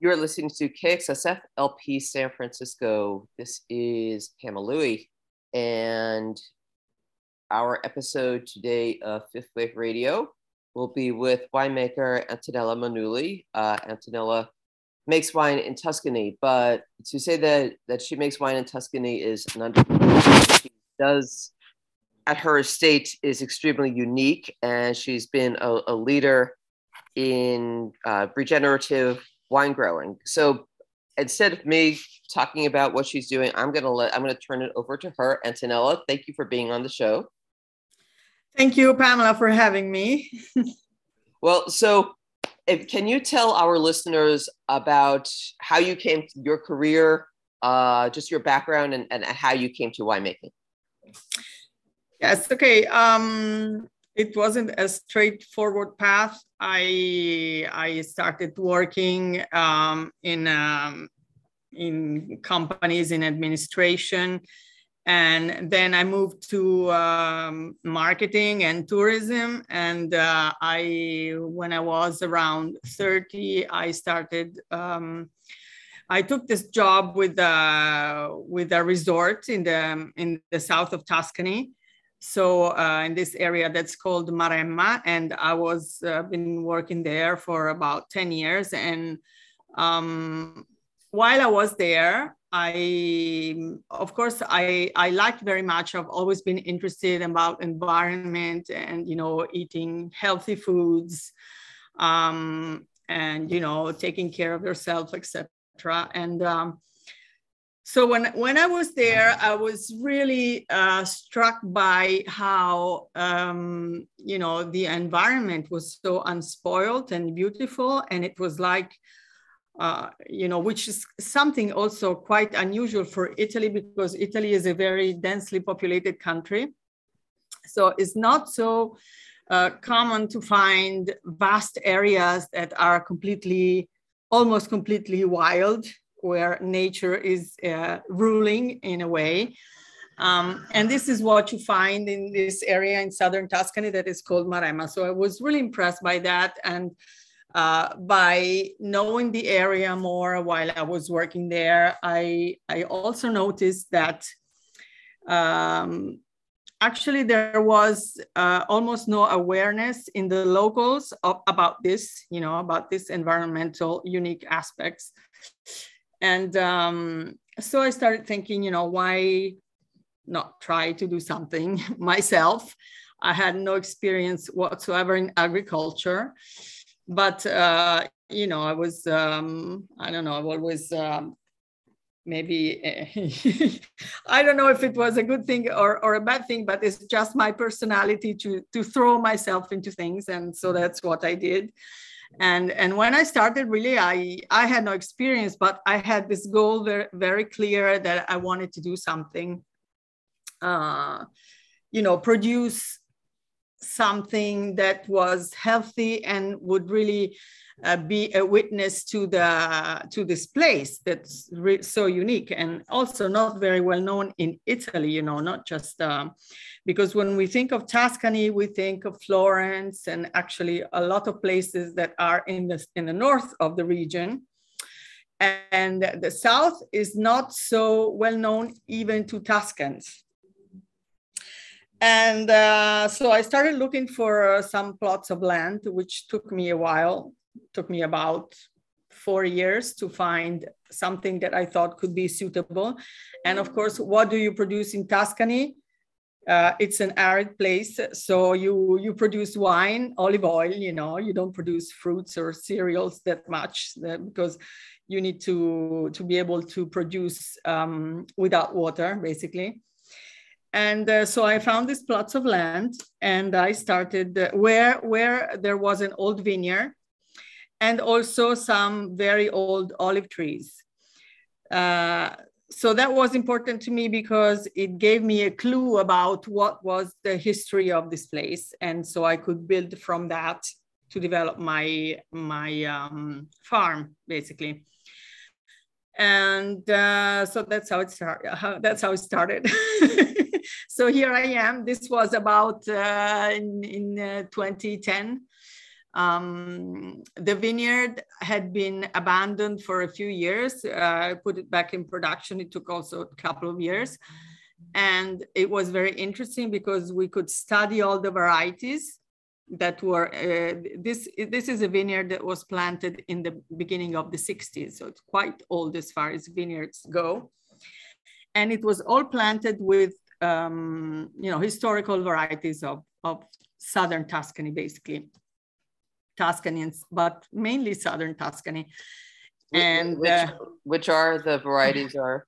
You're listening to KXSF LP San Francisco. This is Pamela Louie, and our episode today of Fifth Wave Radio will be with winemaker Antonella Manuli. Uh, Antonella makes wine in Tuscany, but to say that that she makes wine in Tuscany is an understatement. She does at her estate is extremely unique, and she's been a, a leader in uh, regenerative wine growing. So instead of me talking about what she's doing, I'm gonna let I'm gonna turn it over to her. Antonella, thank you for being on the show. Thank you, Pamela, for having me. well, so if, can you tell our listeners about how you came to your career, uh, just your background and, and how you came to winemaking? Yes, okay. Um, it wasn't a straightforward path. I I started working um, in um, in companies in administration, and then I moved to um, marketing and tourism. And uh, I, when I was around thirty, I started. Um, I took this job with uh, with a resort in the in the south of Tuscany so uh, in this area that's called Maremma, and I was uh, been working there for about 10 years. And um, while I was there, I, of course, I, I liked very much. I've always been interested about environment and, you know, eating healthy foods um, and, you know, taking care of yourself, etc. And um, so when when I was there, I was really uh, struck by how um, you know the environment was so unspoiled and beautiful, and it was like uh, you know which is something also quite unusual for Italy because Italy is a very densely populated country, so it's not so uh, common to find vast areas that are completely almost completely wild where nature is uh, ruling in a way. Um, and this is what you find in this area in southern Tuscany that is called Maremma. So I was really impressed by that. And uh, by knowing the area more while I was working there, I, I also noticed that um, actually there was uh, almost no awareness in the locals of, about this, you know, about this environmental unique aspects. And um, so I started thinking, you know, why not try to do something myself? I had no experience whatsoever in agriculture, but uh, you know, I was um, I don't know, I've always um, maybe I don't know if it was a good thing or, or a bad thing, but it's just my personality to to throw myself into things, and so that's what I did and and when i started really i i had no experience but i had this goal very very clear that i wanted to do something uh you know produce something that was healthy and would really uh, be a witness to the to this place that's re- so unique and also not very well known in Italy. You know, not just um, because when we think of Tuscany, we think of Florence and actually a lot of places that are in the in the north of the region. And the south is not so well known even to Tuscans. And uh, so I started looking for uh, some plots of land, which took me a while took me about four years to find something that I thought could be suitable. And of course, what do you produce in Tuscany? Uh, it's an arid place, so you you produce wine, olive oil. You know, you don't produce fruits or cereals that much because you need to to be able to produce um, without water, basically. And uh, so I found these plots of land, and I started uh, where where there was an old vineyard and also some very old olive trees. Uh, so that was important to me because it gave me a clue about what was the history of this place. And so I could build from that to develop my, my um, farm, basically. And uh, so that's how it started. That's how it started. so here I am. This was about uh, in, in uh, 2010 Um, the vineyard had been abandoned for a few years. Uh, I put it back in production. It took also a couple of years. And it was very interesting because we could study all the varieties that were, uh, this, this is a vineyard that was planted in the beginning of the 60s. So it's quite old as far as vineyards go. And it was all planted with, um, you know, historical varieties of, of Southern Tuscany, basically. Tuscanians, but mainly Southern Tuscany. And which, uh, which are the varieties are?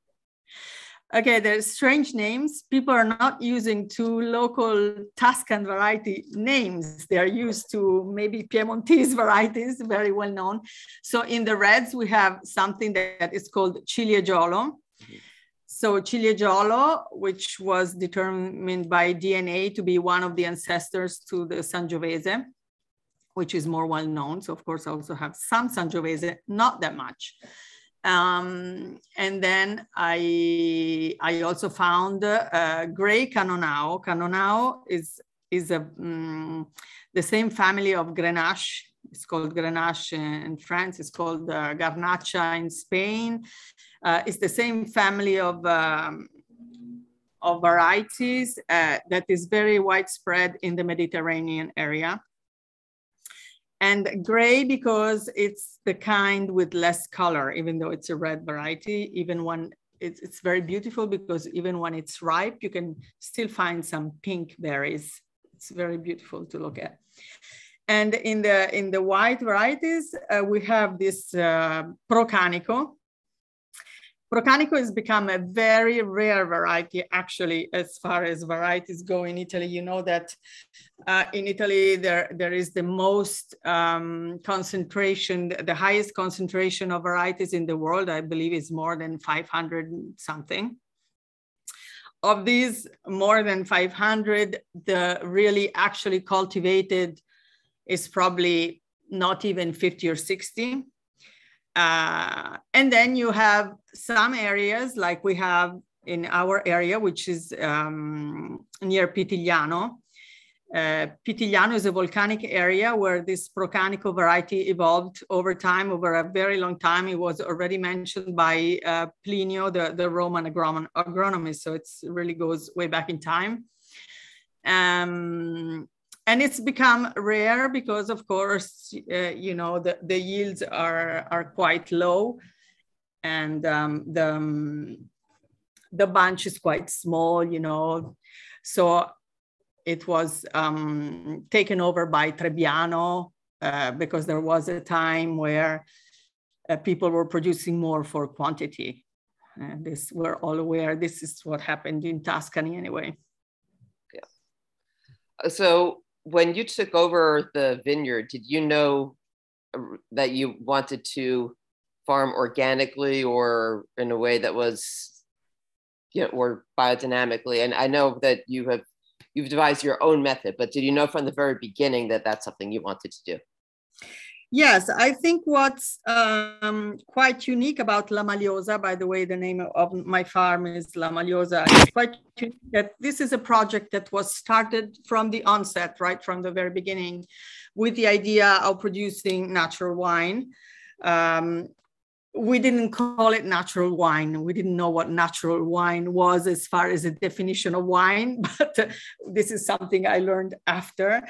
Okay, there's strange names. People are not using two local Tuscan variety names. They are used to maybe Piemontese varieties, very well known. So in the reds, we have something that is called Ciliegiolo. Mm-hmm. So Ciliegiolo, which was determined by DNA to be one of the ancestors to the Sangiovese which is more well known. So of course, I also have some Sangiovese, not that much. Um, and then I, I also found uh, gray Cannonau. Cannonau is, is a, um, the same family of Grenache. It's called Grenache in France. It's called uh, Garnacha in Spain. Uh, it's the same family of, um, of varieties uh, that is very widespread in the Mediterranean area and gray because it's the kind with less color, even though it's a red variety, even when it's, it's very beautiful because even when it's ripe, you can still find some pink berries. It's very beautiful to look at. And in the, in the white varieties, uh, we have this uh, Procanico, Procanico has become a very rare variety, actually, as far as varieties go in Italy. You know that uh, in Italy, there, there is the most um, concentration, the highest concentration of varieties in the world, I believe is more than 500 something. Of these more than 500, the really actually cultivated is probably not even 50 or 60 uh, and then you have some areas like we have in our area, which is um, near Pitigliano. Uh, Pitigliano is a volcanic area where this Procanico variety evolved over time, over a very long time. It was already mentioned by uh, Plinio, the, the Roman agron agronomist. So it really goes way back in time. Um, and it's become rare because of course uh, you know the, the yields are are quite low and um, the um, the bunch is quite small you know so it was um, taken over by Trebbiano uh, because there was a time where uh, people were producing more for quantity. Uh, this we're all aware. This is what happened in Tuscany anyway. Yeah. So when you took over the vineyard, did you know uh, that you wanted to farm organically or in a way that was, you know, or biodynamically? And I know that you have you've devised your own method, but did you know from the very beginning that that's something you wanted to do? Yes, I think what's um, quite unique about La Maliosa, by the way, the name of my farm is La Maliosa, it's quite unique that this is a project that was started from the onset, right from the very beginning, with the idea of producing natural wine. Um, we didn't call it natural wine. We didn't know what natural wine was as far as the definition of wine, but uh, this is something I learned after.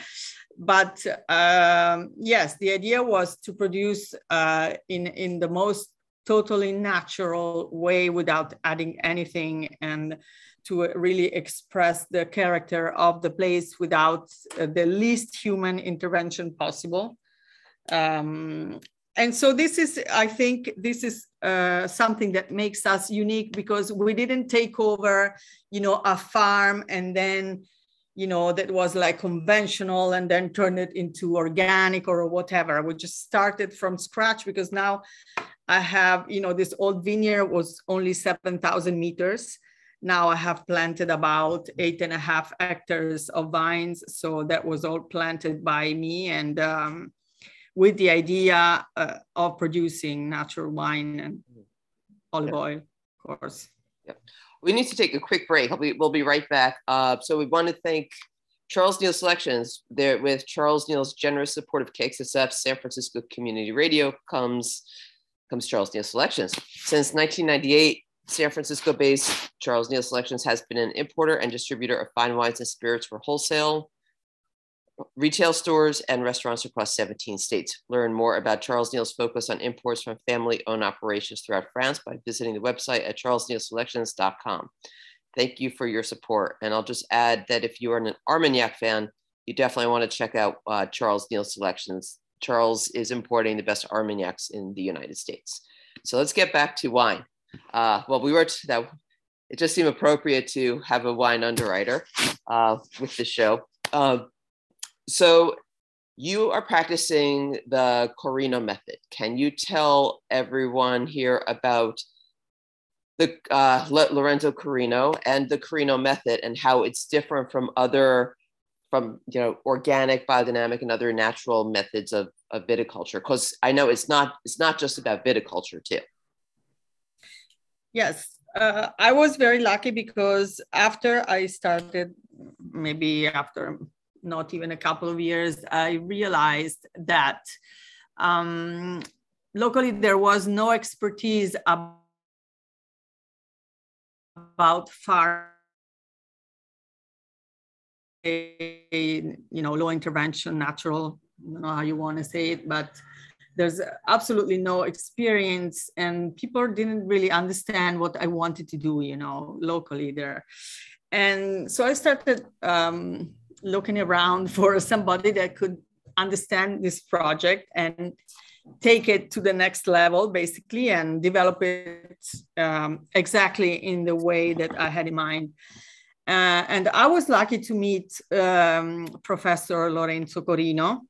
But um, yes, the idea was to produce uh, in, in the most totally natural way without adding anything and to really express the character of the place without uh, the least human intervention possible. Um, and so this is i think this is uh, something that makes us unique because we didn't take over you know a farm and then you know that was like conventional and then turn it into organic or whatever. We just started from scratch because now i have you know this old vineyard was only 7000 meters. Now i have planted about eight and a half hectares of vines. So that was all planted by me and um, with the idea uh, of producing natural wine and mm-hmm. olive yeah. oil, of course. Yeah. We need to take a quick break. We'll be, we'll be right back. Uh, so we want to thank Charles Neal Selections, there with Charles Neal's generous support of KXSF San Francisco Community Radio comes comes Charles Neal Selections. Since 1998, San Francisco based Charles Neal Selections has been an importer and distributor of fine wines and spirits for wholesale, retail stores, and restaurants across 17 states. Learn more about Charles Neal's focus on imports from family owned operations throughout France by visiting the website at charlesnealselections.com. Thank you for your support. And I'll just add that if you are an Armagnac fan, you definitely want to check out uh, Charles Neal Selections. Charles is importing the best Armagnacs in the United States. So let's get back to wine. Uh, well, we were t- that it just seemed appropriate to have a wine underwriter uh, with the show. Um, so you are practicing the Corino method. Can you tell everyone here about the uh, Lorenzo Corino and the Corino method and how it's different from other from you know organic biodynamic and other natural methods of, of viticulture? Because i know it's not it's not just about viticulture too. Yes. Uh, i was very lucky because after i started maybe after not even a couple of years i realized that um, locally there was no expertise about farm you know, low intervention, natural, I don't know how you want to say it, but there's absolutely no experience and people didn't really understand what I wanted to do, you know, locally there. And so I started um, looking around for somebody that could understand this project and take it to the next level basically and develop it um, exactly in the way that I had in mind. Uh, and I was lucky to meet um, Professor Lorenzo Corino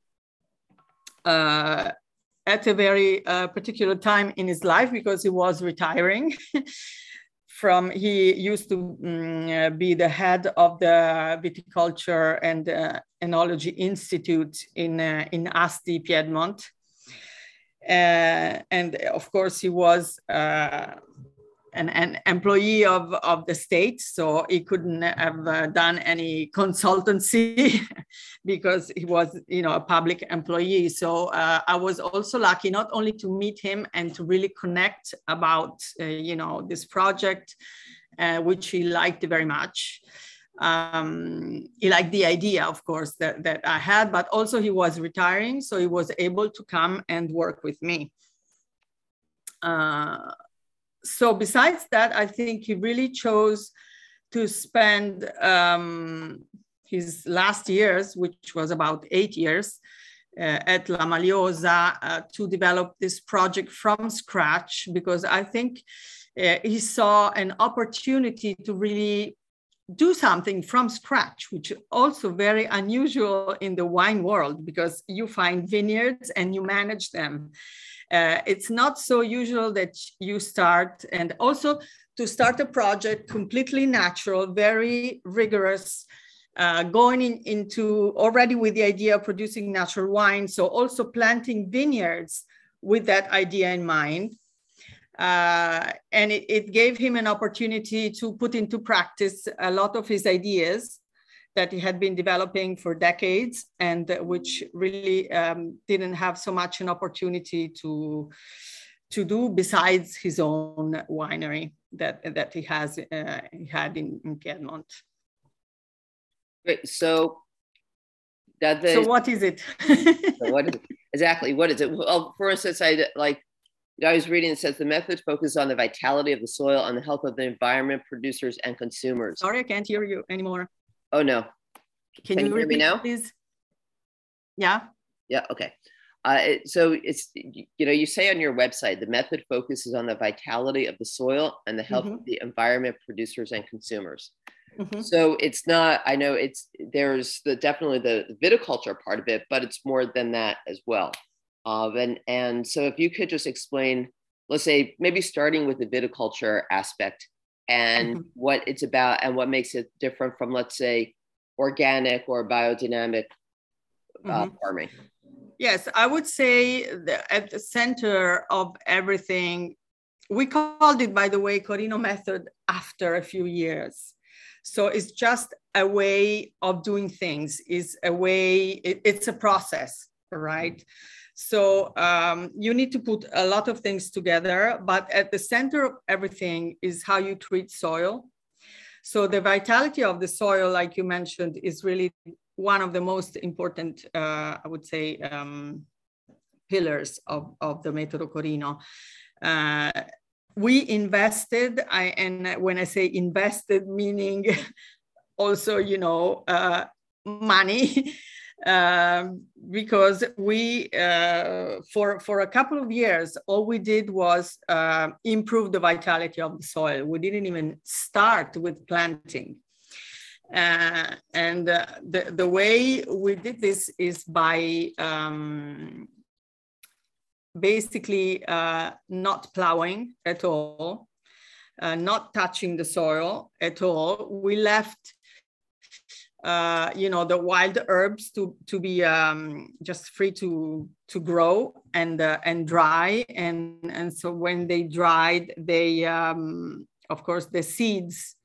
uh, at a very uh, particular time in his life because he was retiring from, he used to um, be the head of the Viticulture and uh, Enology Institute in, uh, in Asti, Piedmont. Uh, and of course, he was an, an employee of, of the state, so he couldn't have uh, done any consultancy because he was, you know, a public employee. So uh, I was also lucky not only to meet him and to really connect about, uh, you know, this project, uh, which he liked very much. Um, he liked the idea, of course, that, that I had, but also he was retiring, so he was able to come and work with me. Uh, so besides that, I think he really chose to spend um, his last years, which was about eight years, uh, at La Maliosa uh, to develop this project from scratch because I think uh, he saw an opportunity to really do something from scratch, which is also very unusual in the wine world because you find vineyards and you manage them. Uh, it's not so usual that you start and also to start a project completely natural, very rigorous, uh, going in, into already with the idea of producing natural wine. So also planting vineyards with that idea in mind. Uh, and it, it, gave him an opportunity to put into practice a lot of his ideas that he had been developing for decades and which really um, didn't have so much an opportunity to to do besides his own winery that that he has uh, he had in, in Piedmont. Great. So that the, so what is it? so what is it? Exactly. What is it? Well, for instance, I like I was reading it says the method focuses on the vitality of the soil and the health of the environment, producers, and consumers. Sorry, I can't hear you anymore. Oh no. Can, Can you, you hear me now? Please. Yeah. Yeah. Okay. Uh, it, so it's you know you say on your website the method focuses on the vitality of the soil and the health mm-hmm. of the environment, producers, and consumers. Mm-hmm. So it's not. I know it's there's the definitely the viticulture part of it, but it's more than that as well. Uh, and and so if you could just explain, let's say maybe starting with the viticulture aspect, and mm-hmm. what it's about and what makes it different from, let's say, organic or biodynamic uh, mm-hmm. farming? Yes, I would say at the center of everything, we called it, by the way, Corino method after a few years. So it's just a way of doing things, is a way, it, it's a process, right? So um, you need to put a lot of things together, but at the center of everything is how you treat soil. So the vitality of the soil, like you mentioned, is really one of the most important, uh, I would say, um, pillars of, of the Metodo Corino. Uh, we invested, I, and when I say invested, meaning also, you know, uh, money, um, because we, uh, for, for a couple of years, all we did was uh, improve the vitality of the soil. We didn't even start with planting. Uh, and uh, the, the way we did this is by um, basically uh, not plowing at all, uh, not touching the soil at all. We left, uh, you know, the wild herbs to to be um, just free to to grow and uh, and dry. And and so when they dried, they um, of course the seeds,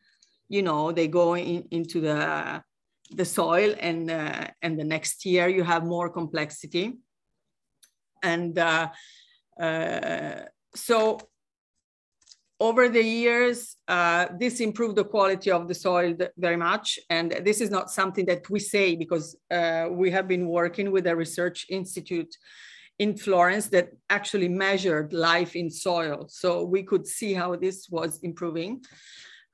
you know, they go in, into the the soil and uh, and the next year you have more complexity and uh, uh, so over the years, uh, this improved the quality of the soil very much. And this is not something that we say because uh, we have been working with a research institute in Florence that actually measured life in soil. So we could see how this was improving.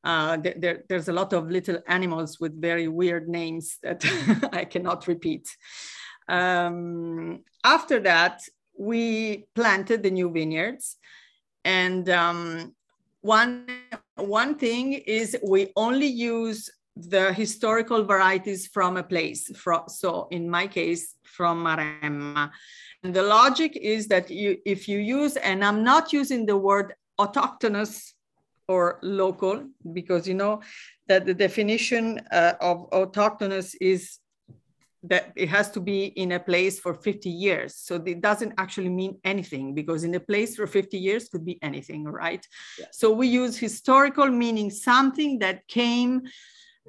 Uh, there, there's a lot of little animals with very weird names that I cannot repeat. Um, after that, we planted the new vineyards. And um, one, one thing is we only use the historical varieties from a place. From, so in my case, from Maremma. And the logic is that you, if you use, and I'm not using the word autochthonous or local, because you know that the definition uh, of autochthonous is that it has to be in a place for 50 years. So it doesn't actually mean anything because in a place for 50 years could be anything, right? Yeah. So we use historical meaning something that came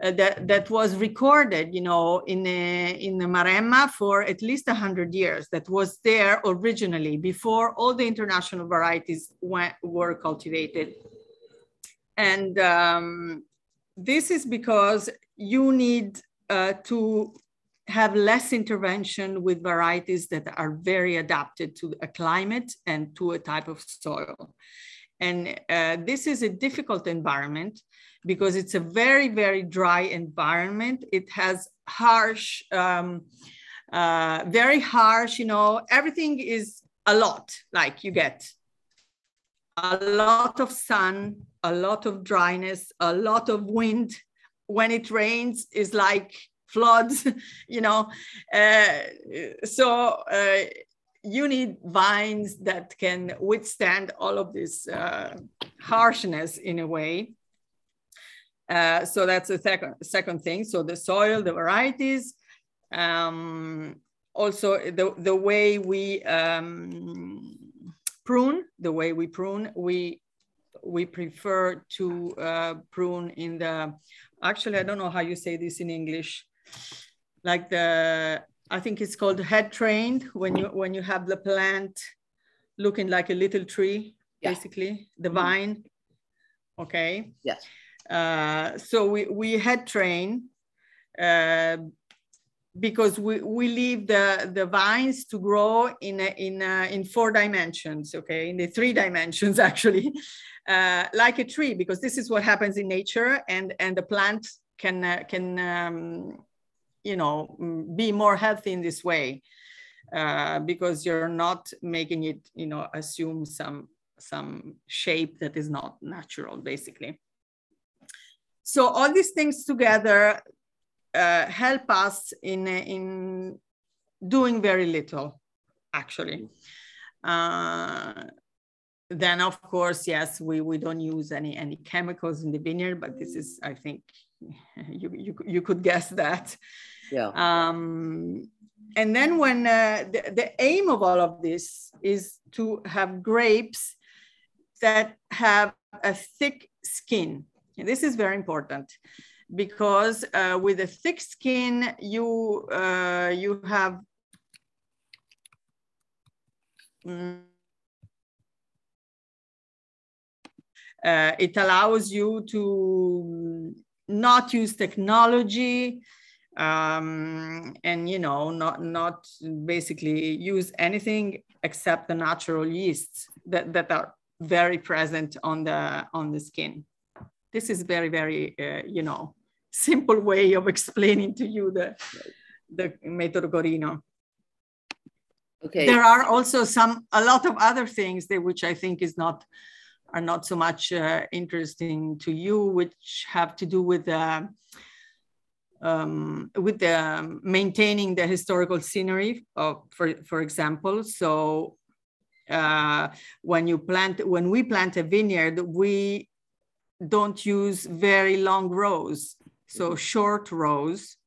uh, that that was recorded, you know, in a, in the Maremma for at least 100 years. That was there originally before all the international varieties went, were cultivated. And um, this is because you need uh, to have less intervention with varieties that are very adapted to a climate and to a type of soil. And uh, this is a difficult environment because it's a very, very dry environment. It has harsh, um, uh, very harsh, you know, everything is a lot, like you get a lot of sun, a lot of dryness, a lot of wind. When it rains, is like floods, you know. Uh, so uh, you need vines that can withstand all of this uh, harshness in a way. Uh, so that's the second, second thing. So the soil, the varieties, um, also the, the way we um, prune, the way we prune, we we prefer to uh, prune in the, actually, I don't know how you say this in English, like the I think it's called head trained when you when you have the plant looking like a little tree, yeah. basically the mm-hmm. vine. Okay. Yes. Uh, so we we head train uh, because we, we leave the, the vines to grow in a, in a, in four dimensions, okay, in the three dimensions actually, uh, like a tree, because this is what happens in nature, and and the plant can uh, can um, you know, mm, be more healthy in this way uh, because you're not making it, you know, assume some, some shape that is not natural, basically. So all these things together uh, help us in, in doing very little, actually. Uh, then of course, yes, we, we don't use any, any chemicals in the vineyard, but this is, I think, you, you, you could guess that. Yeah. Um, and then when uh, the, the aim of all of this is to have grapes that have a thick skin. And this is very important because uh, with a thick skin, you, uh, you have mm, uh, it allows you to not use technology um, and you know not not basically use anything except the natural yeasts that, that are very present on the on the skin this is very very uh, you know simple way of explaining to you the the method Corino. Okay. There are also some a lot of other things that which I think is not are not so much uh, interesting to you, which have to do with uh, um, with the maintaining the historical scenery, of, for for example. So uh, when you plant, when we plant a vineyard, we don't use very long rows, so short rows.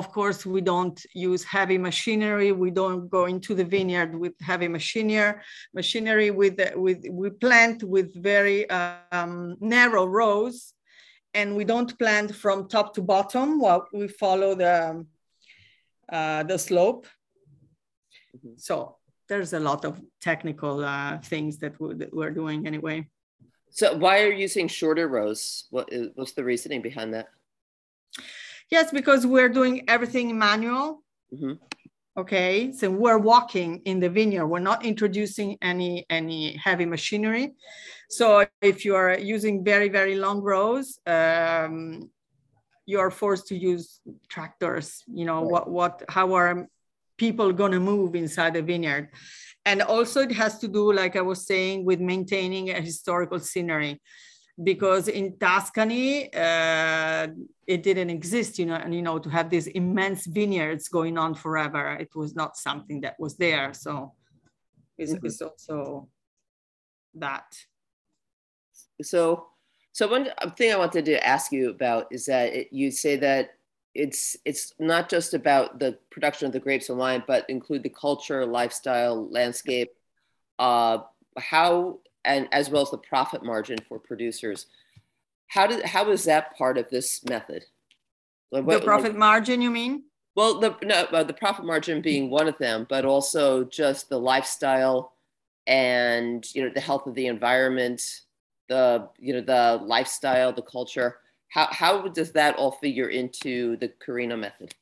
Of course, we don't use heavy machinery. We don't go into the vineyard with heavy machinery. Machinery with with we plant with very um, narrow rows and we don't plant from top to bottom while we follow the, uh, the slope. Mm-hmm. So there's a lot of technical uh, things that, we, that we're doing anyway. So why are you using shorter rows? What is, what's the reasoning behind that? Yes, because we're doing everything manual. Mm-hmm. Okay, so we're walking in the vineyard. We're not introducing any any heavy machinery. So if you are using very very long rows, um, you are forced to use tractors. You know right. what what how are people going to move inside the vineyard? And also it has to do, like I was saying, with maintaining a historical scenery because in Tuscany, uh, it didn't exist, you know, and, you know, to have these immense vineyards going on forever, it was not something that was there. So it's, mm-hmm. it's also that. So, so one thing I wanted to ask you about is that it, you say that it's it's not just about the production of the grapes and wine, but include the culture, lifestyle, landscape. Uh, how and as well as the profit margin for producers. How did how is that part of this method? What, the profit what, margin, you mean? Well, the no, uh, the profit margin being one of them, but also just the lifestyle and you know the health of the environment, the you know the lifestyle, the culture. How how does that all figure into the Corino method?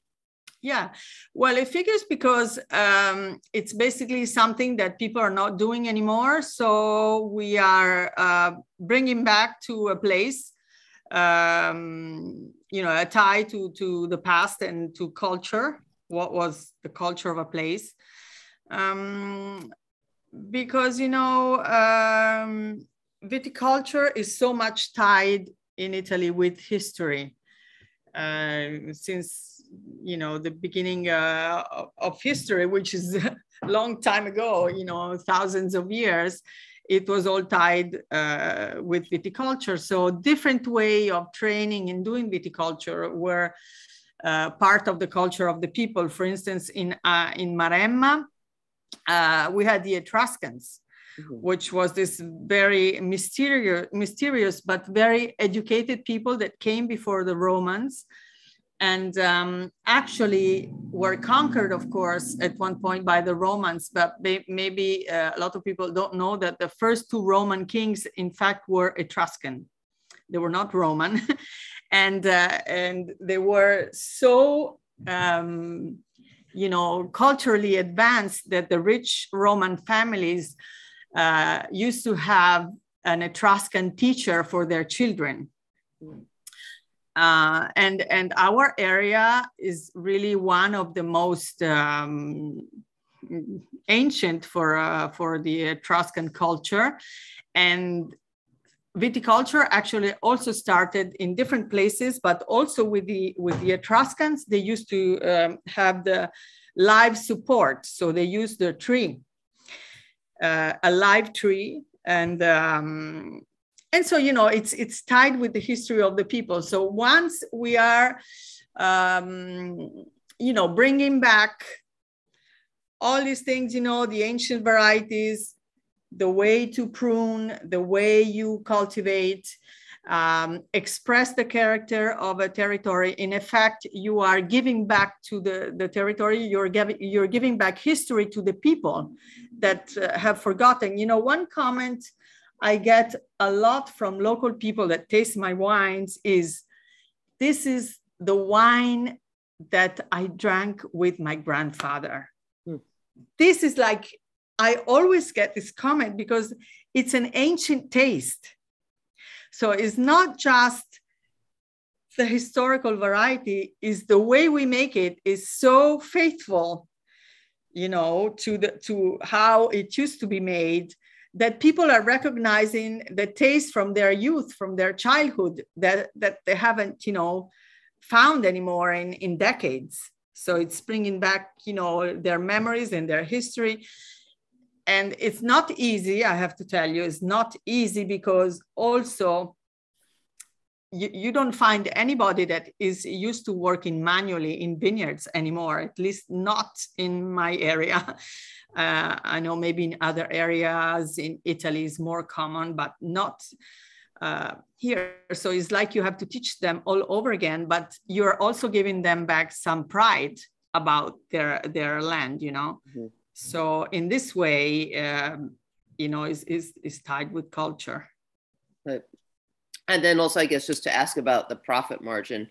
Yeah, well, it figures because um, it's basically something that people are not doing anymore. So we are uh, bringing back to a place, um, you know, a tie to to the past and to culture. What was the culture of a place? Um, because you know, um, viticulture is so much tied in Italy with history. Uh, since you know the beginning uh, of history which is a long time ago you know thousands of years it was all tied uh, with viticulture so different way of training and doing viticulture were uh, part of the culture of the people for instance in uh, in maremma uh, we had the etruscans Mm-hmm. which was this very mysterious, mysterious but very educated people that came before the Romans and um, actually were conquered, of course, at one point by the Romans. But maybe uh, a lot of people don't know that the first two Roman kings, in fact, were Etruscan. They were not Roman, and uh, and they were so um, you know culturally advanced that the rich Roman families uh, used to have an Etruscan teacher for their children. Uh, and and our area is really one of the most um, ancient for uh, for the Etruscan culture, and viticulture actually also started in different places, but also with the with the Etruscans, they used to um, have the live support, so they used the tree, uh, a live tree, and um, and so you know it's it's tied with the history of the people so once we are um, you know bringing back all these things you know the ancient varieties the way to prune the way you cultivate um, express the character of a territory. In effect, you are giving back to the, the territory, you're, giving, you're giving back history to the people that uh, have forgotten. You know, one comment I get a lot from local people that taste my wines is this is the wine that I drank with my grandfather. Hmm. This is like, I always get this comment because it's an ancient taste so it's not just the historical variety, is the way we make it is so faithful, you know, to the to how it used to be made that people are recognizing the taste from their youth, from their childhood that that they haven't, you know, found anymore in, in decades. So it's bringing back, you know, their memories and their history and it's not easy i have to tell you it's not easy because also you, you don't find anybody that is used to working manually in vineyards anymore at least not in my area uh, i know maybe in other areas in italy is more common but not uh, here so it's like you have to teach them all over again but you're also giving them back some pride about their their land you know mm-hmm. So in this way, um, you know, is, is, is tied with culture. Right. And then also, I guess, just to ask about the profit margin,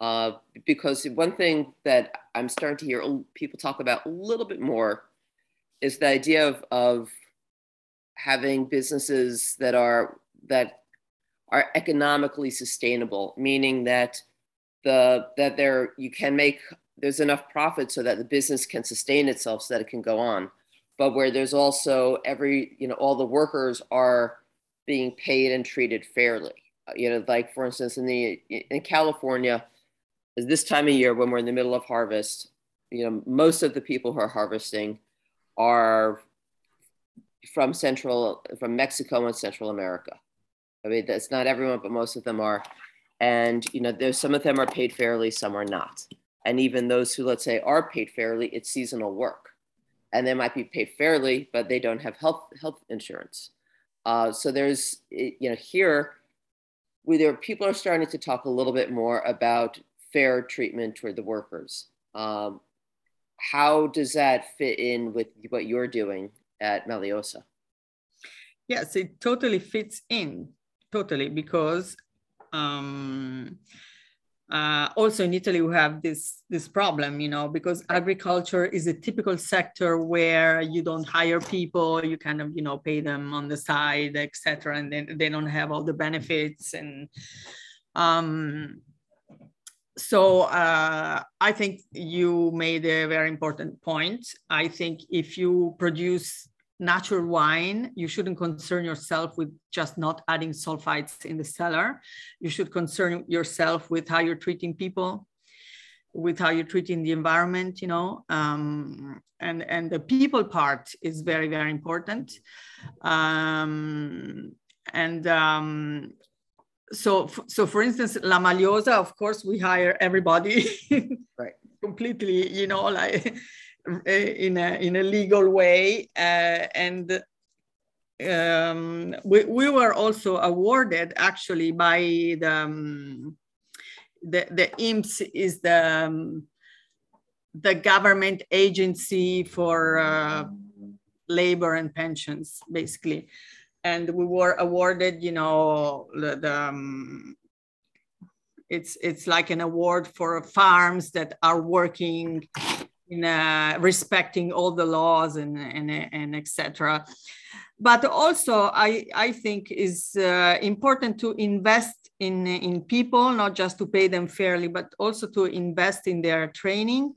uh, because one thing that I'm starting to hear people talk about a little bit more is the idea of, of having businesses that are that are economically sustainable, meaning that the that there you can make there's enough profit so that the business can sustain itself so that it can go on but where there's also every you know all the workers are being paid and treated fairly. Uh, you know like for instance in the in california this time of year when we're in the middle of harvest you know most of the people who are harvesting are from central from mexico and central america i mean that's not everyone but most of them are and you know there's some of them are paid fairly some are not and even those who, let's say, are paid fairly, it's seasonal work. And they might be paid fairly, but they don't have health, health insurance. Uh, so there's, you know, here, where people are starting to talk a little bit more about fair treatment toward the workers. Um, how does that fit in with what you're doing at Maliosa? Yes, it totally fits in, totally, because um, uh, also in Italy, we have this, this problem, you know, because agriculture is a typical sector where you don't hire people, you kind of, you know, pay them on the side, etc., and then they don't have all the benefits. And um, so uh, I think you made a very important point. I think if you produce natural wine, you shouldn't concern yourself with just not adding sulfites in the cellar. You should concern yourself with how you're treating people, with how you're treating the environment, you know, um, and, and the people part is very, very important. Um, and um, so, so for instance, La Maliosa, of course, we hire everybody right. completely, you know, like in a in a legal way, uh, and um, we, we were also awarded actually by the um, the, the INPS is the um, the government agency for uh, labor and pensions, basically. And we were awarded, you know, the, the um, it's it's like an award for farms that are working in uh, respecting all the laws and and, and etc but also i i think is uh, important to invest in in people not just to pay them fairly but also to invest in their training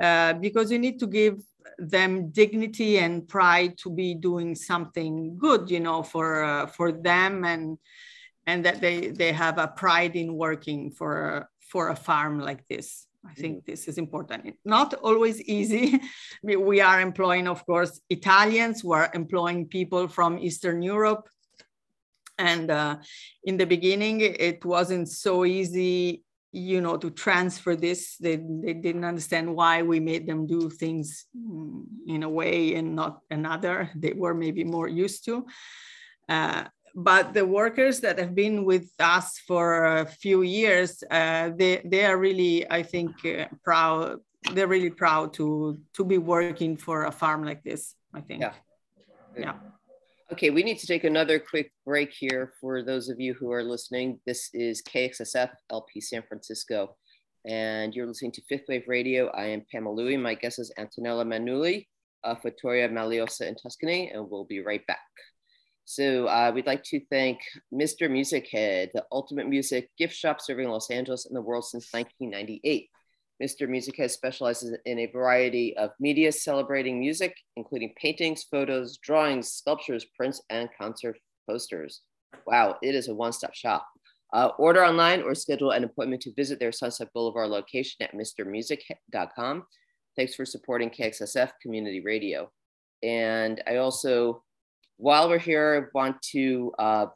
uh, because you need to give them dignity and pride to be doing something good you know for uh, for them and and that they they have a pride in working for for a farm like this I think mm-hmm. this is important. Not always easy. we are employing, of course, Italians. We're employing people from Eastern Europe. And uh, in the beginning, it wasn't so easy, you know, to transfer this. They, they didn't understand why we made them do things in a way and not another. They were maybe more used to. Uh, but the workers that have been with us for a few years, uh, they they are really, I think, uh, proud. They're really proud to to be working for a farm like this. I think. Yeah. Yeah. Okay, we need to take another quick break here for those of you who are listening. This is KXSF LP San Francisco, and you're listening to Fifth Wave Radio. I am Pamela Louie. My guest is Antonella Manuli of Fattoria Maliosa in Tuscany, and we'll be right back. So uh, we'd like to thank Mr. Music Head, the ultimate music gift shop serving Los Angeles and the world since 1998. Mr. Music Head specializes in a variety of media celebrating music, including paintings, photos, drawings, sculptures, prints, and concert posters. Wow, it is a one-stop shop. Uh, order online or schedule an appointment to visit their Sunset Boulevard location at mrmusic.com. Thanks for supporting KXSF Community Radio. And I also while we're here, I want to uh,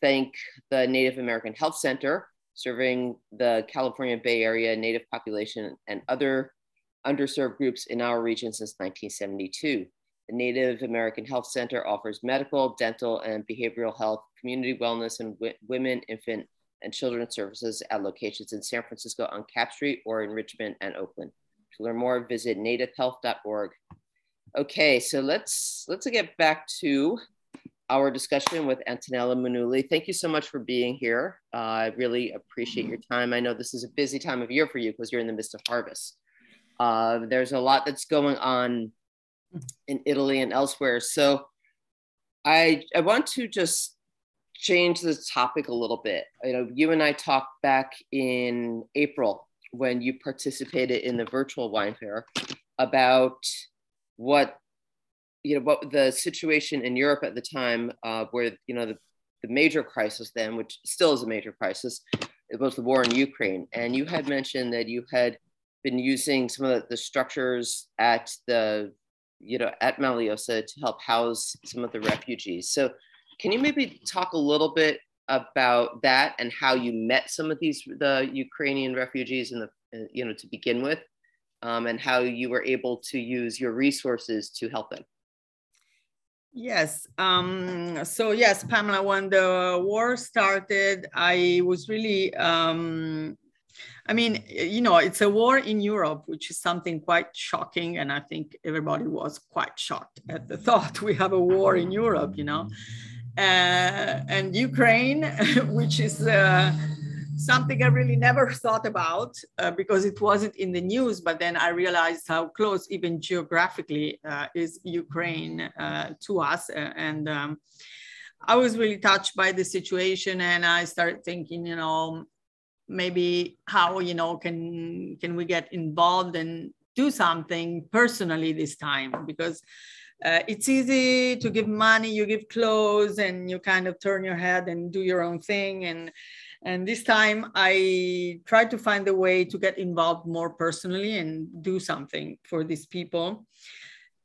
thank the Native American Health Center, serving the California Bay Area Native population and other underserved groups in our region since 1972. The Native American Health Center offers medical, dental, and behavioral health, community wellness, and women, infant, and children services at locations in San Francisco on Capp Street or in Richmond and Oakland. To learn more, visit nativehealth.org Okay, so let's let's get back to our discussion with Antonella Manuli. Thank you so much for being here. Uh, I really appreciate your time. I know this is a busy time of year for you because you're in the midst of harvest. Uh, there's a lot that's going on in Italy and elsewhere. So I I want to just change the topic a little bit. You know, you and I talked back in April when you participated in the virtual wine fair about what you know what the situation in Europe at the time, uh, where you know the, the major crisis then, which still is a major crisis, it was the war in Ukraine. And you had mentioned that you had been using some of the, the structures at the you know at Maliosa to help house some of the refugees. So can you maybe talk a little bit about that and how you met some of these the Ukrainian refugees in the you know to begin with? um, and how you were able to use your resources to help them. Yes. Um, so yes, Pamela, when the war started, I was really, um, I mean, you know, it's a war in Europe, which is something quite shocking. And I think everybody was quite shocked at the thought we have a war in Europe, you know. Uh, and Ukraine, which is uh, something I really never thought about uh, because it wasn't in the news. But then I realized how close, even geographically, uh, is Ukraine uh, to us. and um, I was really touched by the situation, and I started thinking, you know, maybe how you know can can we get involved and do something personally this time because. Uh, it's easy to give money, you give clothes, and you kind of turn your head and do your own thing. And and this time I tried to find a way to get involved more personally and do something for these people.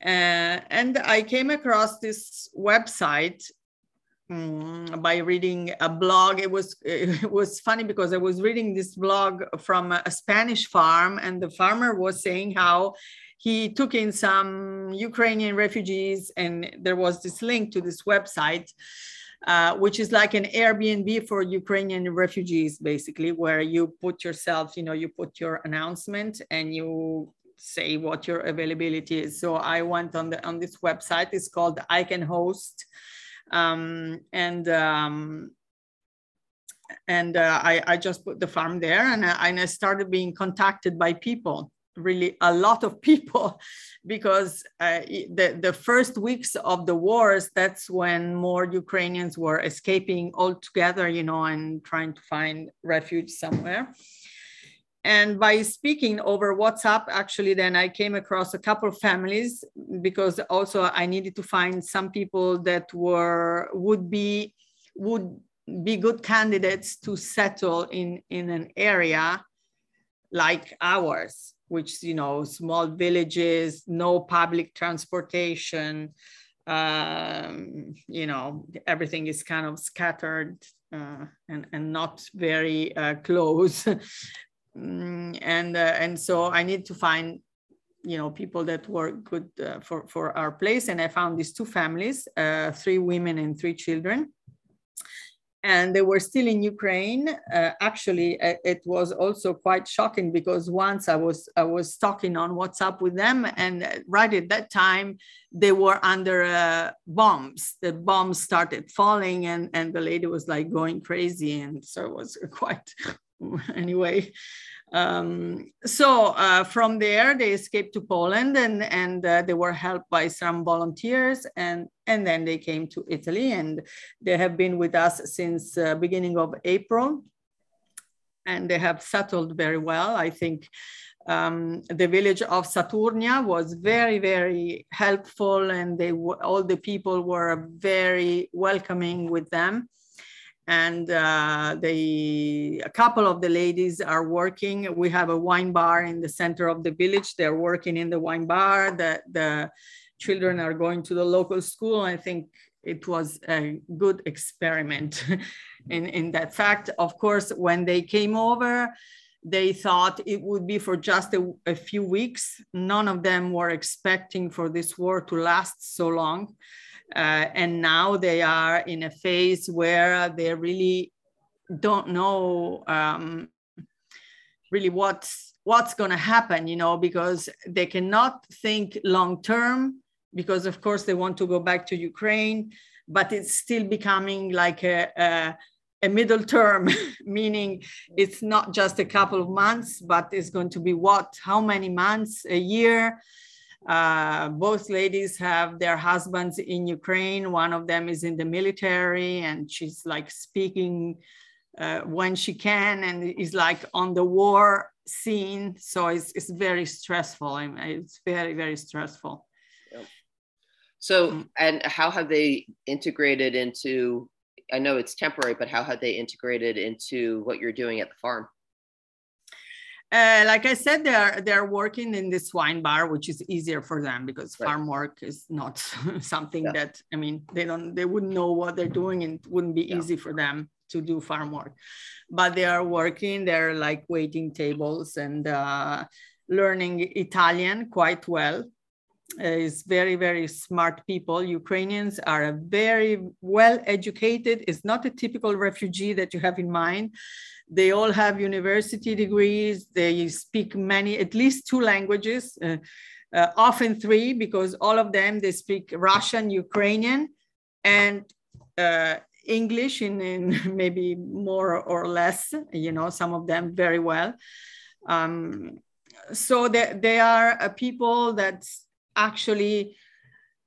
Uh, and I came across this website um, by reading a blog. It was it was funny because I was reading this blog from a Spanish farm, and the farmer was saying how he took in some Ukrainian refugees, and there was this link to this website uh, which is like an Airbnb for Ukrainian refugees, basically, where you put yourself, you know, you put your announcement and you say what your availability is. So I went on the on this website. It's called I Can Host, um, and um, and uh, I, I just put the farm there, and I, and I started being contacted by people really a lot of people because uh, the, the first weeks of the wars that's when more ukrainians were escaping altogether you know and trying to find refuge somewhere. And by speaking over whatsapp actually then i came across a couple of families because also i needed to find some people that were would be would be good candidates to settle in in an area like ours which you know small villages no public transportation um, you know everything is kind of scattered uh, and and not very uh, close. Mm, and uh, and so i need to find you know people that were good uh, for for our place. And i found these two families uh, three women and three children and they were still in Ukraine. Uh, actually, it was also quite shocking because once I was I was talking on WhatsApp with them, and right at that time they were under uh, bombs. The bombs started falling, and and the lady was like going crazy, and so it was quite anyway. Um, so uh, from there, they escaped to Poland and, and uh, they were helped by some volunteers and, and then they came to Italy and they have been with us since uh, beginning of April and they have settled very well. I think um, the village of Saturnia was very, very helpful and they all the people were very welcoming with them and uh, they a couple of the ladies are working. We have a wine bar in the center of the village. They're working in the wine bar. The, the children are going to the local school. I think it was a good experiment in, in that fact. Of course when they came over they thought it would be for just a, a few weeks. None of them were expecting for this war to last so long uh, and now they are in a phase where they really don't know um, really what's what's going to happen you know because they cannot think long term because of course they want to go back to ukraine but it's still becoming like a, a, a middle term meaning it's not just a couple of months but it's going to be what how many months a year uh, both ladies have their husbands in Ukraine. One of them is in the military, and she's like speaking uh, when she can, and is like on the war scene. So it's, it's very stressful. I mean, it's very very stressful. Yep. So, mm. and how have they integrated into? I know it's temporary, but how have they integrated into what you're doing at the farm? Uh, like I said, they're they're working in this wine bar, which is easier for them because right. farm work is not something yeah. that I mean they don't they wouldn't know what they're doing and it wouldn't be yeah. easy for them to do farm work. But they are working. They're like waiting tables and uh, learning Italian quite well. Is very very smart people. Ukrainians are very well educated. It's not a typical refugee that you have in mind they all have university degrees. They speak many, at least two languages, uh, uh, often three, because all of them, they speak Russian, Ukrainian, and uh, English in, in, maybe more or less, you know, some of them very well. Um, so they, they are a people that's actually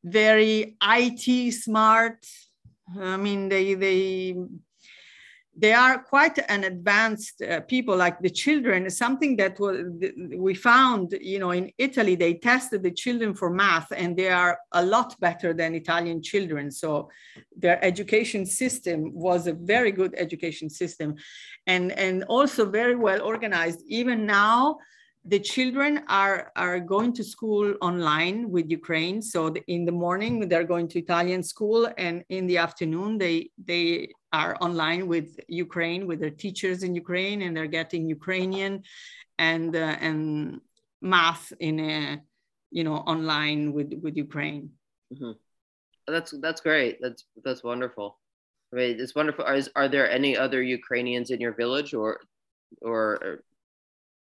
very IT smart. I mean, they, they they are quite an advanced uh, people like the children. Something that we found you know in italy they tested the children for math and they are a lot better than italian children. So their education system was a very good education system. And and also very well organized. Even now the children are, are going to school online with Ukraine. So the, in the morning, they're going to Italian school and in the afternoon, they, they are online with Ukraine, with their teachers in Ukraine and they're getting Ukrainian and, uh, and math in a, you know, online with, with Ukraine. Mm-hmm. That's, that's great. That's, that's wonderful. I mean, it's wonderful. Are, are there any other Ukrainians in your village or, or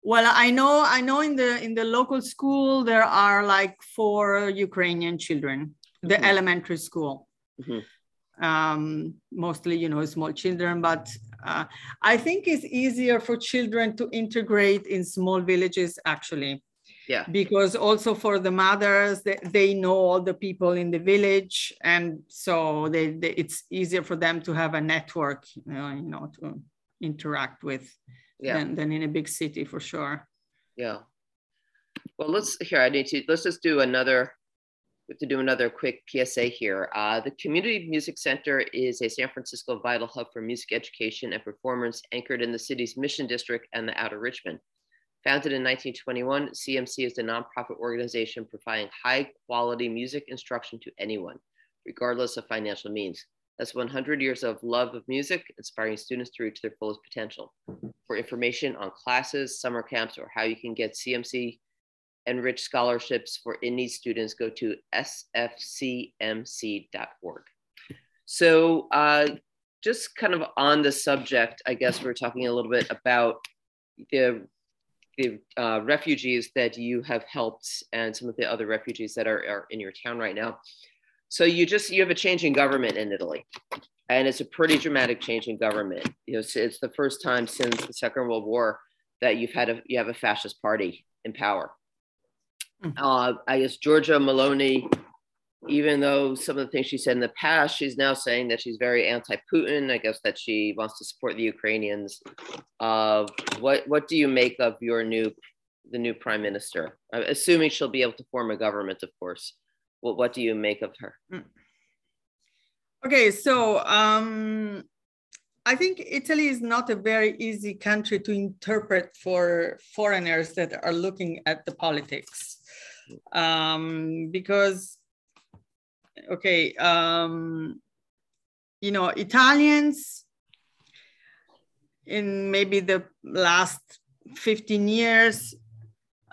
well, I know I know in the in the local school there are like four Ukrainian children, the mm-hmm. elementary school. Mm-hmm. Um, mostly, you know, small children, but uh, I think it's easier for children to integrate in small villages actually. Yeah. Because also for the mothers, they, they know all the people in the village, and so they, they it's easier for them to have a network, you know, you know to interact with yeah. than, than in a big city for sure. Yeah. Well, let's here. I need to let's just do another to do another quick PSA here. Uh, the Community Music Center is a San Francisco vital hub for music education and performance anchored in the city's Mission District and the Outer Richmond. Founded in 1921, CMC is a nonprofit organization providing high quality music instruction to anyone, regardless of financial means. That's 100 years of love of music, inspiring students to reach their fullest potential. For information on classes, summer camps, or how you can get CMC enriched scholarships for in-need students, go to sfcmc.org. So uh, just kind of on the subject, I guess we're talking a little bit about the the uh, refugees that you have helped and some of the other refugees that are, are in your town right now. So you just you have a change in government in Italy, and it's a pretty dramatic change in government. You know, it's, it's the first time since the Second World War that you've had a you have a fascist party in power. Mm-hmm. Uh, I guess Giorgia Meloni, even though some of the things she said in the past, she's now saying that she's very anti-Putin. I guess that she wants to support the Ukrainians. Uh, what what do you make of your new the new prime minister? I'm assuming she'll be able to form a government, of course. What do you make of her? Hmm. Okay, so um, I think Italy is not a very easy country to interpret for foreigners that are looking at the politics, um, because okay, um, you know, Italians in maybe the last 15 years,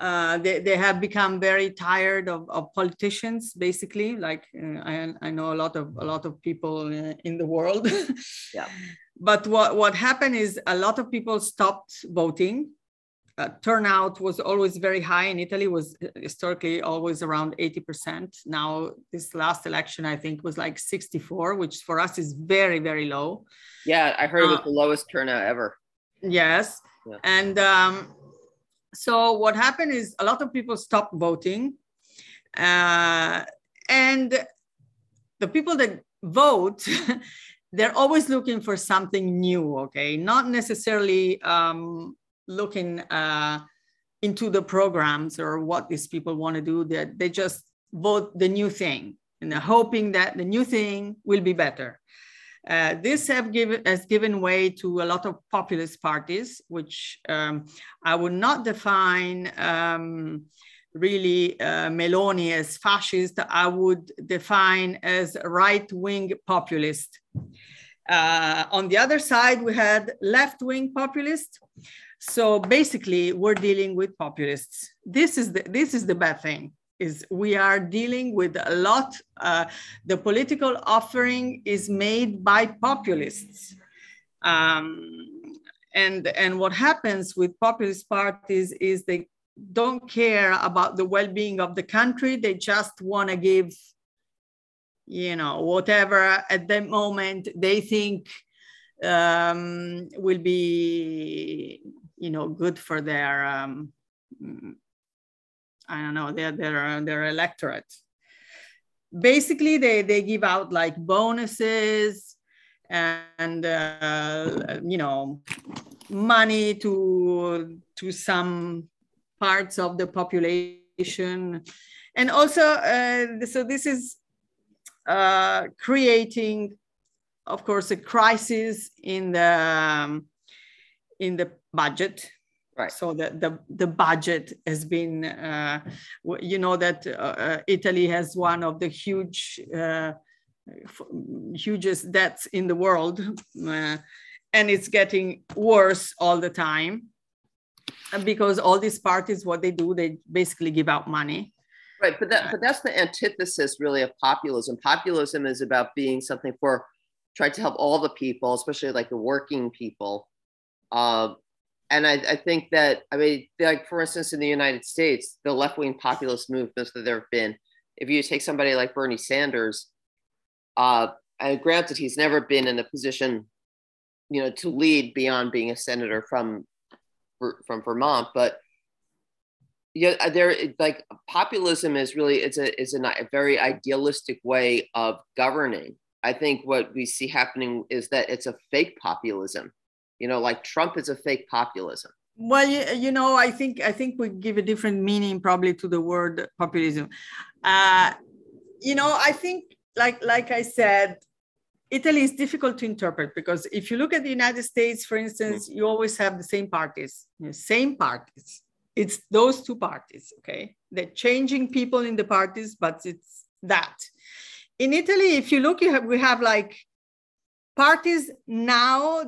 uh, they, they have become very tired of, of politicians, basically. Like uh, I, I know a lot of a lot of people in the world. yeah. But what, what happened is a lot of people stopped voting uh, turnout was always very high in Italy, was historically always around 80%. Now, this last election, I think, was like 64, which for us is very, very low. Yeah, I heard it was uh, the lowest turnout ever. Yes. Yeah. And um, so what happened is a lot of people stopped voting. Uh, and the people that vote, they're always looking for something new, okay? Not necessarily um, looking uh, into the programs or what these people want to do. They, they just vote the new thing and they're hoping that the new thing will be better. Uh, this have given, has given way to a lot of populist parties, which um, I would not define um, really uh, Meloni as fascist. I would define as right-wing populist. Uh, on the other side, we had left-wing populist, so basically, we're dealing with populists. This is the, this is the bad thing is we are dealing with a lot. Uh, the political offering is made by populists. Um, and, and what happens with populist parties is they don't care about the well-being of the country. They just want to give, you know, whatever at the moment they think um, will be you know good for their um, I don't know their their their electorate. Basically, they they give out like bonuses and uh, you know money to to some parts of the population and also uh, so this is uh, creating of course a crisis in the um, in the budget Right. So the, the, the budget has been, uh, you know, that uh, uh, Italy has one of the huge, uh, hugest debts in the world, uh, and it's getting worse all the time because all these parties, what they do, they basically give out money. Right, but that but that's the antithesis, really, of populism. Populism is about being something for trying to help all the people, especially like the working people. Uh, and I, I, think that I mean, like for instance, in the United States, the left-wing populist movements that there have been, if you take somebody like Bernie Sanders, uh, and granted, he's never been in a position, you know, to lead beyond being a senator from from Vermont, but yeah, there like populism is really it's a is a, a very idealistic way of governing. I think what we see happening is that it's a fake populism you know like trump is a fake populism. Well you know i think i think we give a different meaning probably to the word populism. Uh, you know i think like like i said italy is difficult to interpret because if you look at the united states for instance mm-hmm. you always have the same parties you know, same parties. It's those two parties okay? They're changing people in the parties but it's that. In italy if you look you have, we have like parties now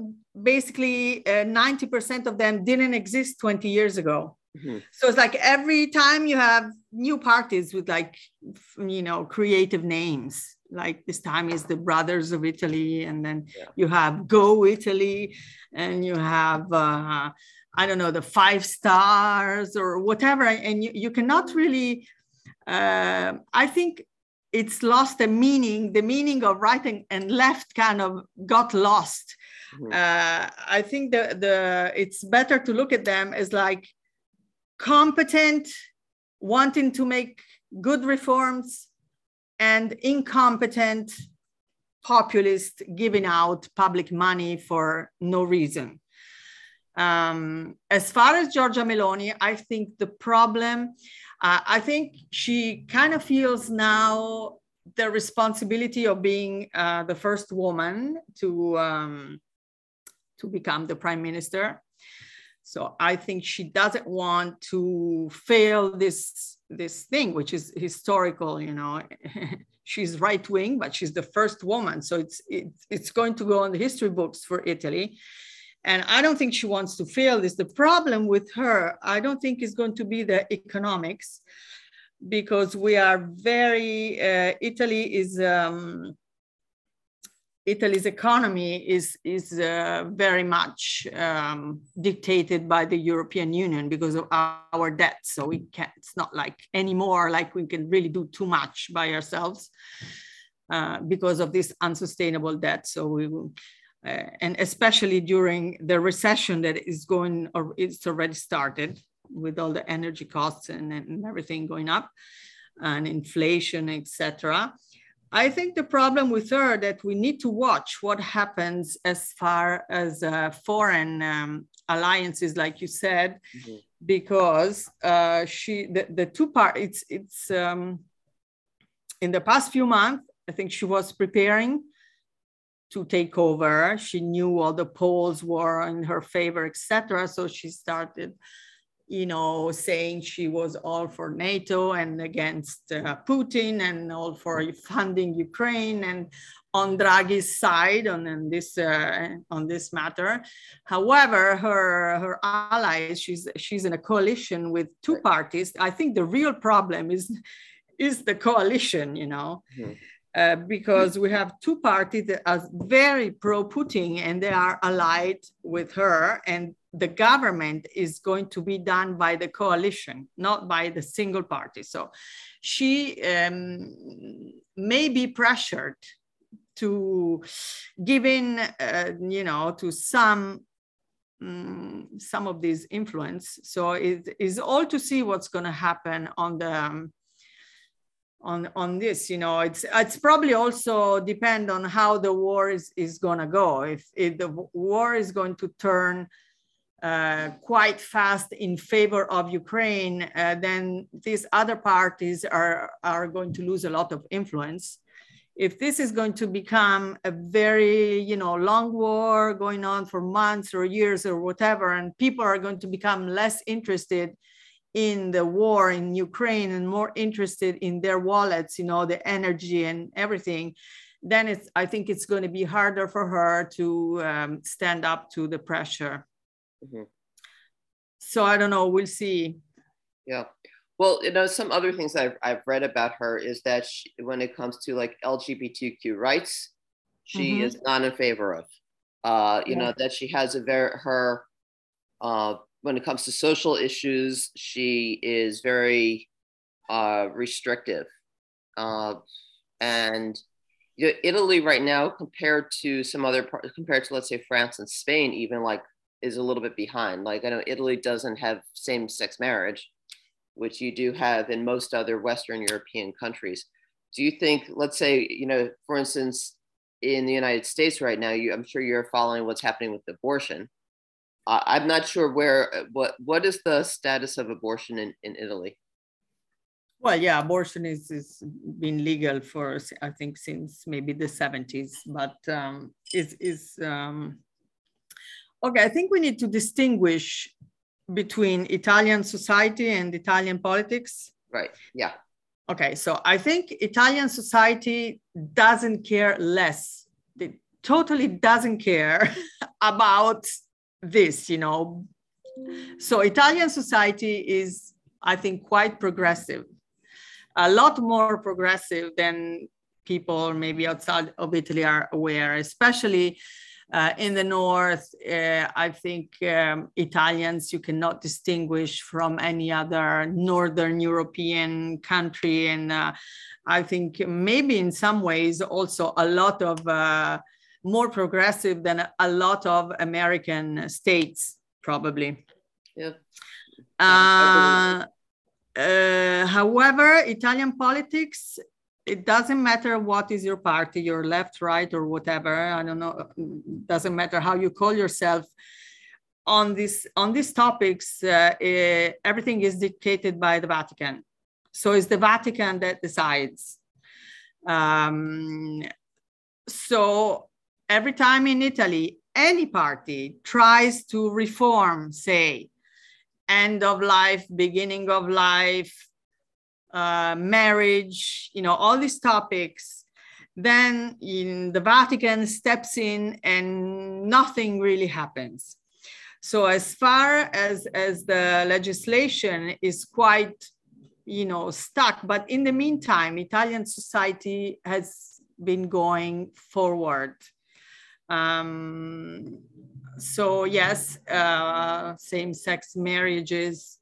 basically uh, 90% of them didn't exist 20 years ago mm-hmm. so it's like every time you have new parties with like you know creative names like this time is the Brothers of Italy, and then yeah. you have Go Italy, and you have uh, I don't know the Five Stars or whatever, and you, you cannot really. Uh, I think it's lost the meaning. The meaning of right and left kind of got lost. Mm-hmm. Uh, I think the the it's better to look at them as like competent, wanting to make good reforms, and incompetent populist giving out public money for no reason. Um, as far as Giorgia Meloni, I think the problem, uh, I think she kind of feels now the responsibility of being uh, the first woman to um, to become the prime minister. So I think she doesn't want to fail this this thing, which is historical. You know, she's right wing, but she's the first woman, so it's it, it's going to go on the history books for Italy. And I don't think she wants to fail this. The problem with her, I don't think is going to be the economics, because we are very, uh, Italy is, um, Italy's economy is, is uh, very much um, dictated by the European Union because of our, debt. So we can't, it's not like anymore like we can really do too much by ourselves uh, because of this unsustainable debt. So we will, uh, and especially during the recession that is going or it's already started with all the energy costs and, and everything going up and inflation etc i think the problem with her that we need to watch what happens as far as uh, foreign um, alliances like you said mm-hmm. because uh, she the, the two part it's it's um, in the past few months i think she was preparing to take over. She knew all the polls were in her favor, etc. So she started, you know, saying she was all for NATO and against uh, Putin and all for funding Ukraine and on Draghi's side on, on this uh, on this matter. However, her her allies, she's she's in a coalition with two parties. I think the real problem is is the coalition, you know. Mm-hmm uh, because we have two parties that are very pro Putin and they are allied with her. And the government is going to be done by the coalition, not by the single party. So she um, may be pressured to give in, uh, you know, to some um, some of these influence. So it is all to see what's going to happen on the um, on on this you know it's it's probably also depend on how the war is is going to go if, if the war is going to turn uh, quite fast in favor of Ukraine, uh, then these other parties are, are going to lose a lot of influence. If this is going to become a very, you know, long war going on for months or years or whatever, and people are going to become less interested in the war in Ukraine and more interested in their wallets, you know, the energy and everything, then it's I think it's going to be harder for her to um, stand up to the pressure. Mm-hmm. So I don't know. We'll see. Yeah. Well, you know, some other things I've, I've read about her is that she, when it comes to like LGBTQ rights, she mm-hmm. is not in favor of. Uh, you yeah. know that she has a very her uh, when it comes to social issues, she is very uh, restrictive. Uh, and you know, Italy right now, compared to some other compared to let's say France and Spain, even like is a little bit behind. Like I know Italy doesn't have same-sex marriage, which you do have in most other Western European countries. Do you think, let's say, you know, for instance, in the United States right now, you, I'm sure you're following what's happening with abortion I'm not sure where uh, what what is the status of abortion in, in Italy. Well, yeah, abortion is, is been legal for I think since maybe the 70s, but um, is is um, okay. I think we need to distinguish between Italian society and Italian politics. Right. Yeah. Okay. So I think Italian society doesn't care less. It totally doesn't care about this, you know. So Italian society is, I think, quite progressive, a lot more progressive than people maybe outside of Italy are aware, especially uh, in the north, uh, I think um, Italians you cannot distinguish from any other northern European country, and uh, I think maybe in some ways also a lot of uh, more progressive than a lot of American states, probably. Yep. Uh, uh, however, Italian politics it doesn't matter what is your party, your left, right, or whatever. I don't know. Doesn't matter how you call yourself. On this on these topics, uh, uh, everything is dictated by the Vatican. So it's the Vatican that decides. Um, so every time in Italy, any party tries to reform, say, end of life, beginning of life, uh, marriage, you know, all these topics, then in the Vatican steps in and nothing really happens. So as far as, as the legislation is quite, you know, stuck, but in the meantime, Italian society has been going forward. Um, so yes, uh, same-sex marriages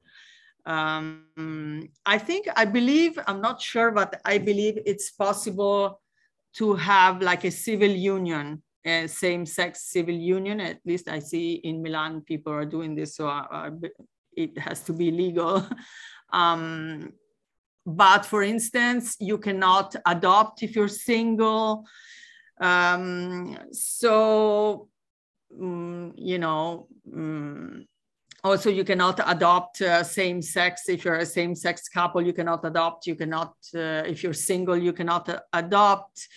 um, I think, I believe, I'm not sure, but I believe it's possible to have like a civil union, a same sex civil union. At least I see in Milan, people are doing this. So I, I, it has to be legal. um, but for instance, you cannot adopt if you're single. Um, so, um, you know, um, also you cannot adopt uh, same sex. If you're a same sex couple you cannot adopt. You cannot uh, if you're single you cannot uh, adopt.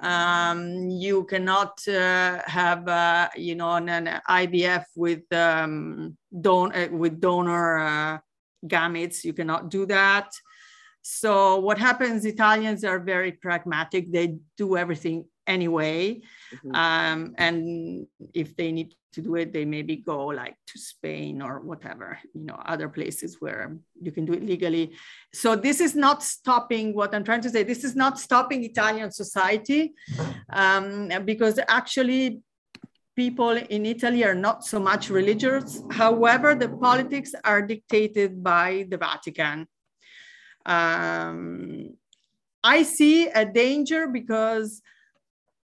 Um, you cannot uh, have uh, you know an, an ivf with um, don- uh, with donor gametes. You cannot do that. So what happens italians are very pragmatic. They do everything anyway mm-hmm. um, and if they need to do it they maybe go like to spain or whatever you know other places where you can do it legally. So this is not stopping what i'm trying to say. This is not stopping italian society um, because actually people in italy are not so much religious. However the politics are dictated by the vatican. Um, i see a danger because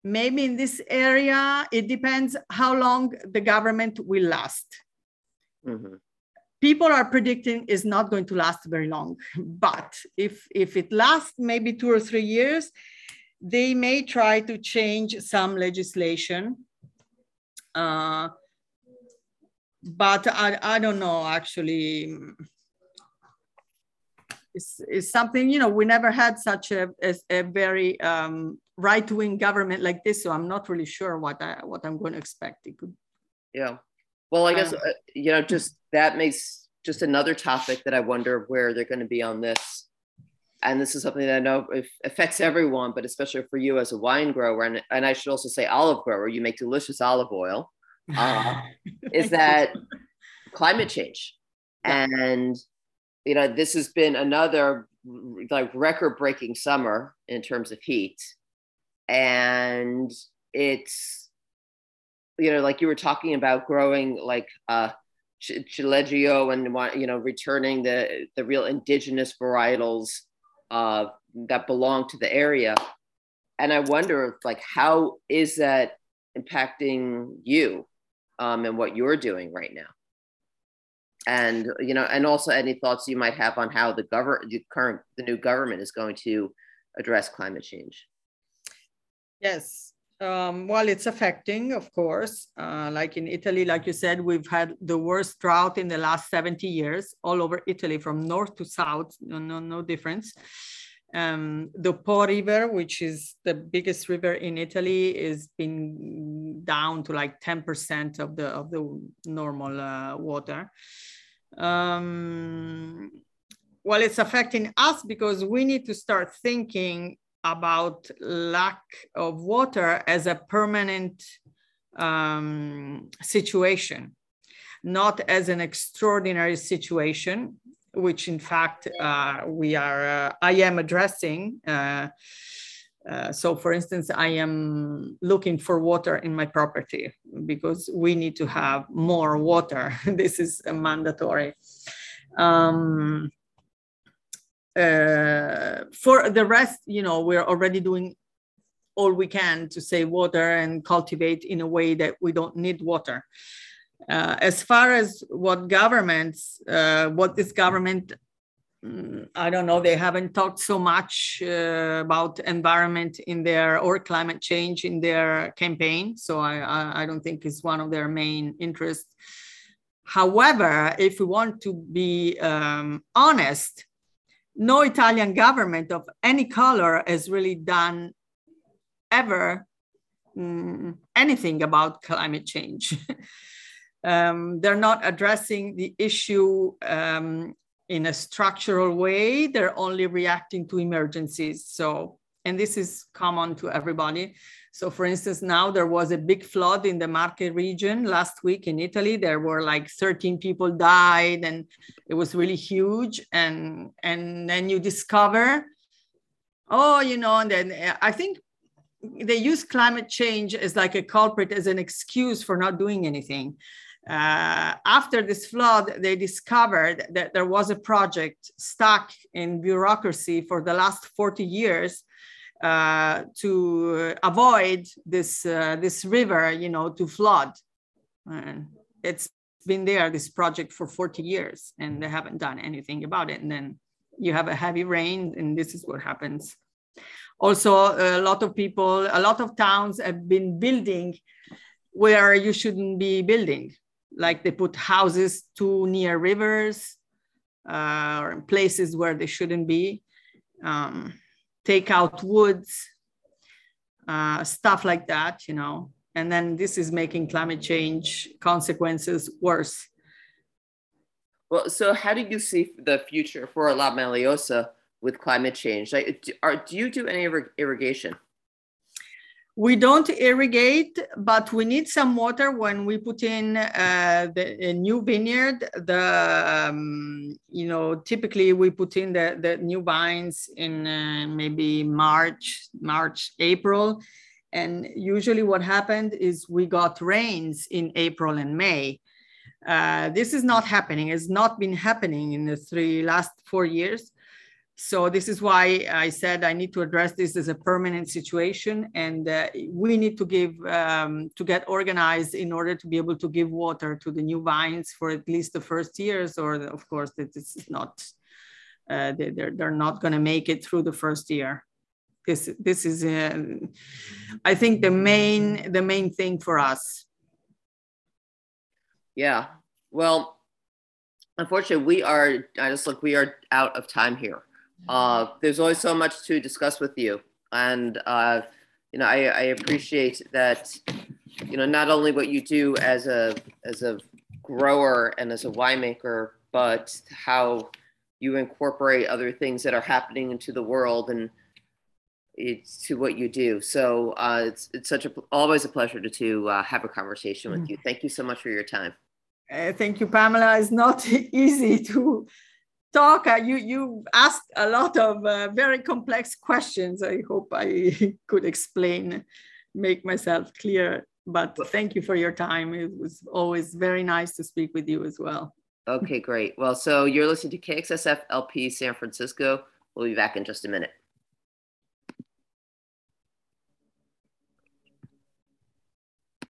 maybe in this area, it depends how long the government will last. Mm-hmm. People are predicting is not going to last very long, but if, if it lasts maybe two or three years, they may try to change some legislation. Uh, but I, I don't know actually it's, it's something you know we never had such a, a, a very um, right-wing government like this so i'm not really sure what I, what i'm going to expect. It could yeah. Well i guess uh, you know just that makes just another topic that i wonder where they're going to be on this. And this is something that i know affects everyone but especially for you as a wine grower and, and i should also say olive grower you make delicious olive oil uh, is that climate change. Yeah. and you know this has been another like record breaking summer in terms of heat and it's you know like you were talking about growing like uh Ciliegiolo and you know returning the the real indigenous varietals uh, that belong to the area. And i wonder if, like how is that impacting you um, and what you're doing right now? And you know and also any thoughts you might have on how the government the current the new government is going to address climate change Yes. Um, well, it's affecting, of course. Uh, like in Italy, like you said, we've had the worst drought in the last 70 years all over Italy, from north to south, no, no, no difference. Um, the Po River, which is the biggest river in Italy, is been down to like 10% of the of the normal uh, water. Um, well, it's affecting us because we need to start thinking about lack of water as a permanent um, situation, not as an extraordinary situation, which in fact uh, we are, uh, I am addressing. Uh, Uh, so for instance, I am looking for water in my property because we need to have more water. this is mandatory. Um, uh, for the rest, you know, we're already doing all we can to save water and cultivate in a way that we don't need water. Uh, as far as what governments, uh, what this government Mm, I don't know, they haven't talked so much uh, about environment in their or climate change in their campaign. So I, I, I, don't think it's one of their main interests. However, if we want to be um, honest, no Italian government of any color has really done ever um, anything about climate change. um, they're not addressing the issue um, in a structural way. They're only reacting to emergencies. So, and this is common to everybody. So for instance, now there was a big flood in the Marche region last week in Italy. There were like 13 people died and it was really huge. And, and then you discover, oh, you know, and then I think they use climate change as like a culprit, as an excuse for not doing anything uh, after this flood, they discovered that there was a project stuck in bureaucracy for the last 40 years uh, to avoid this, uh, this river, you know, to flood. And it's been there, this project for 40 years, and they haven't done anything about it. And then you have a heavy rain, and this is what happens. Also, a lot of people, a lot of towns have been building where you shouldn't be building like they put houses too near rivers uh, or in places where they shouldn't be, um, take out woods, uh, stuff like that, you know. And then this is making climate change consequences worse. Well, so how do you see the future for La Maliosa with climate change? Like, are, do you do any irrigation? We don't irrigate, but we need some water when we put in uh, the new vineyard. The um, you know typically we put in the, the new vines in uh, maybe March, March, April, and usually what happened is we got rains in April and May. Uh, this is not happening. It's not been happening in the three last four years. So this is why I said I need to address this as a permanent situation, and uh, we need to give um, to get organized in order to be able to give water to the new vines for at least the first years, or of course that it's not uh, they're they're not going to make it through the first year. This this is uh, I think the main the main thing for us. Yeah. Well, unfortunately, we are. I just look. We are out of time here. Uh, there's always so much to discuss with you, and uh, you know I, I appreciate that. You know, not only what you do as a as a grower and as a winemaker, but how you incorporate other things that are happening into the world and it's to what you do. So uh, it's it's such a always a pleasure to to uh, have a conversation with mm. you. Thank you so much for your time. Uh, thank you, Pamela. It's not easy to talk, uh, you, you asked a lot of uh, very complex questions. I hope I could explain, make myself clear. But thank you for your time. It was always very nice to speak with you as well. Okay, great. Well, so you're listening to KXSF LP San Francisco. We'll be back in just a minute.